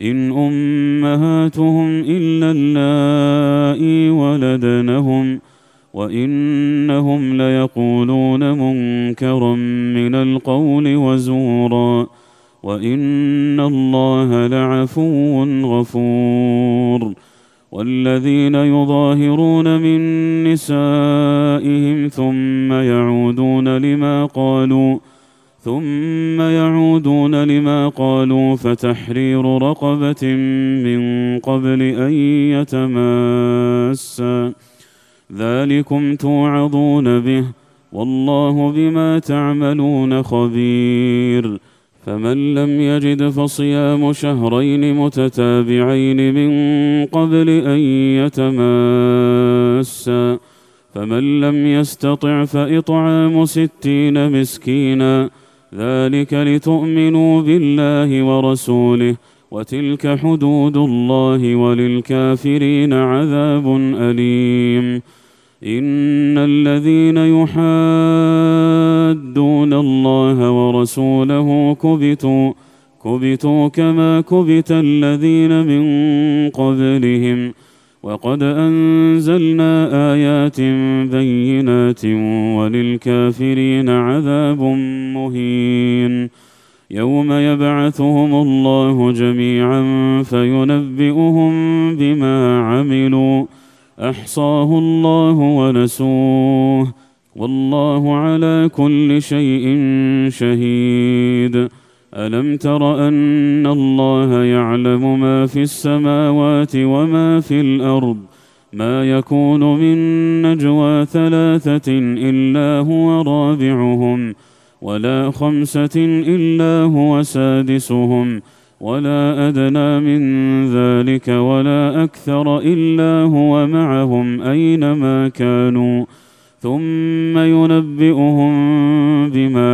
إن أمهاتهم إلا اللائي ولدنهم وإنهم ليقولون منكرا من القول وزورا وإن الله لعفو غفور والذين يظاهرون من نسائهم ثم يعودون لما قالوا ثم يعودون لما قالوا فتحرير رقبة من قبل أن يتماسا. ذلكم توعظون به والله بما تعملون خبير. فمن لم يجد فصيام شهرين متتابعين من قبل أن يتماسا. فمن لم يستطع فإطعام ستين مسكينا. ذلك لتؤمنوا بالله ورسوله وتلك حدود الله وللكافرين عذاب أليم. إن الذين يحادون الله ورسوله كبتوا كبتوا كما كبت الذين من قبلهم. وقد أنزلنا آيات بينات وللكافرين عذاب مهين. يوم يبعثهم الله جميعا فينبئهم بما عملوا. أحصاه الله ونسوه. والله على كل شيء شهيد. ألم تر أن الله يعلم ما في السماوات وما في الأرض؟ ما يكون من نجوى ثلاثة إلا هو رابعهم ولا خمسة إلا هو سادسهم ولا أدنى من ذلك ولا أكثر إلا هو معهم أينما كانوا. ثم ينبئهم بما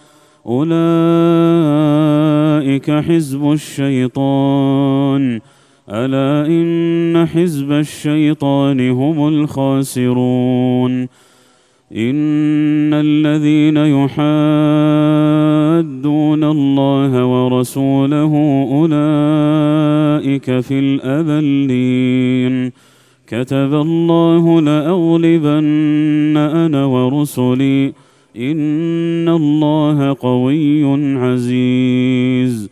أولئك حزب الشيطان. ألا إن حزب الشيطان هم الخاسرون. إن الذين يحادون الله ورسوله أولئك في الأذلين. كتب الله لأغلبن أنا ورسلي ان الله قوي عزيز.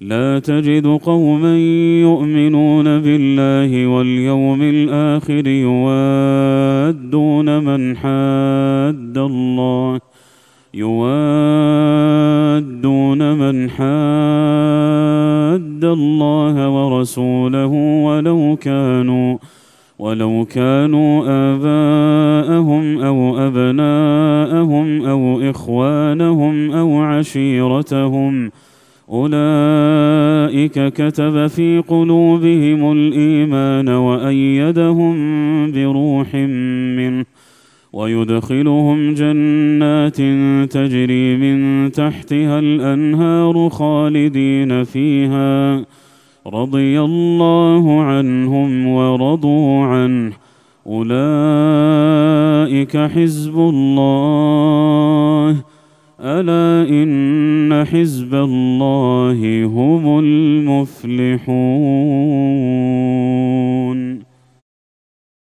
لا تجد قوما يؤمنون بالله واليوم الآخر يوادون من حاد الله. يوادون من حاد الله ورسوله ولو كانوا ولو كانوا آباءهم أو أبناءهم أو إخوانهم أو عشيرتهم أولئك كتب في قلوبهم الإيمان وأيدهم بروح منه ويدخلهم جنات تجري من تحتها الأنهار خالدين فيها. رضي الله عنهم ورضوا عنه. أولئك حزب الله. ألا إن حزب الله هم المفلحون.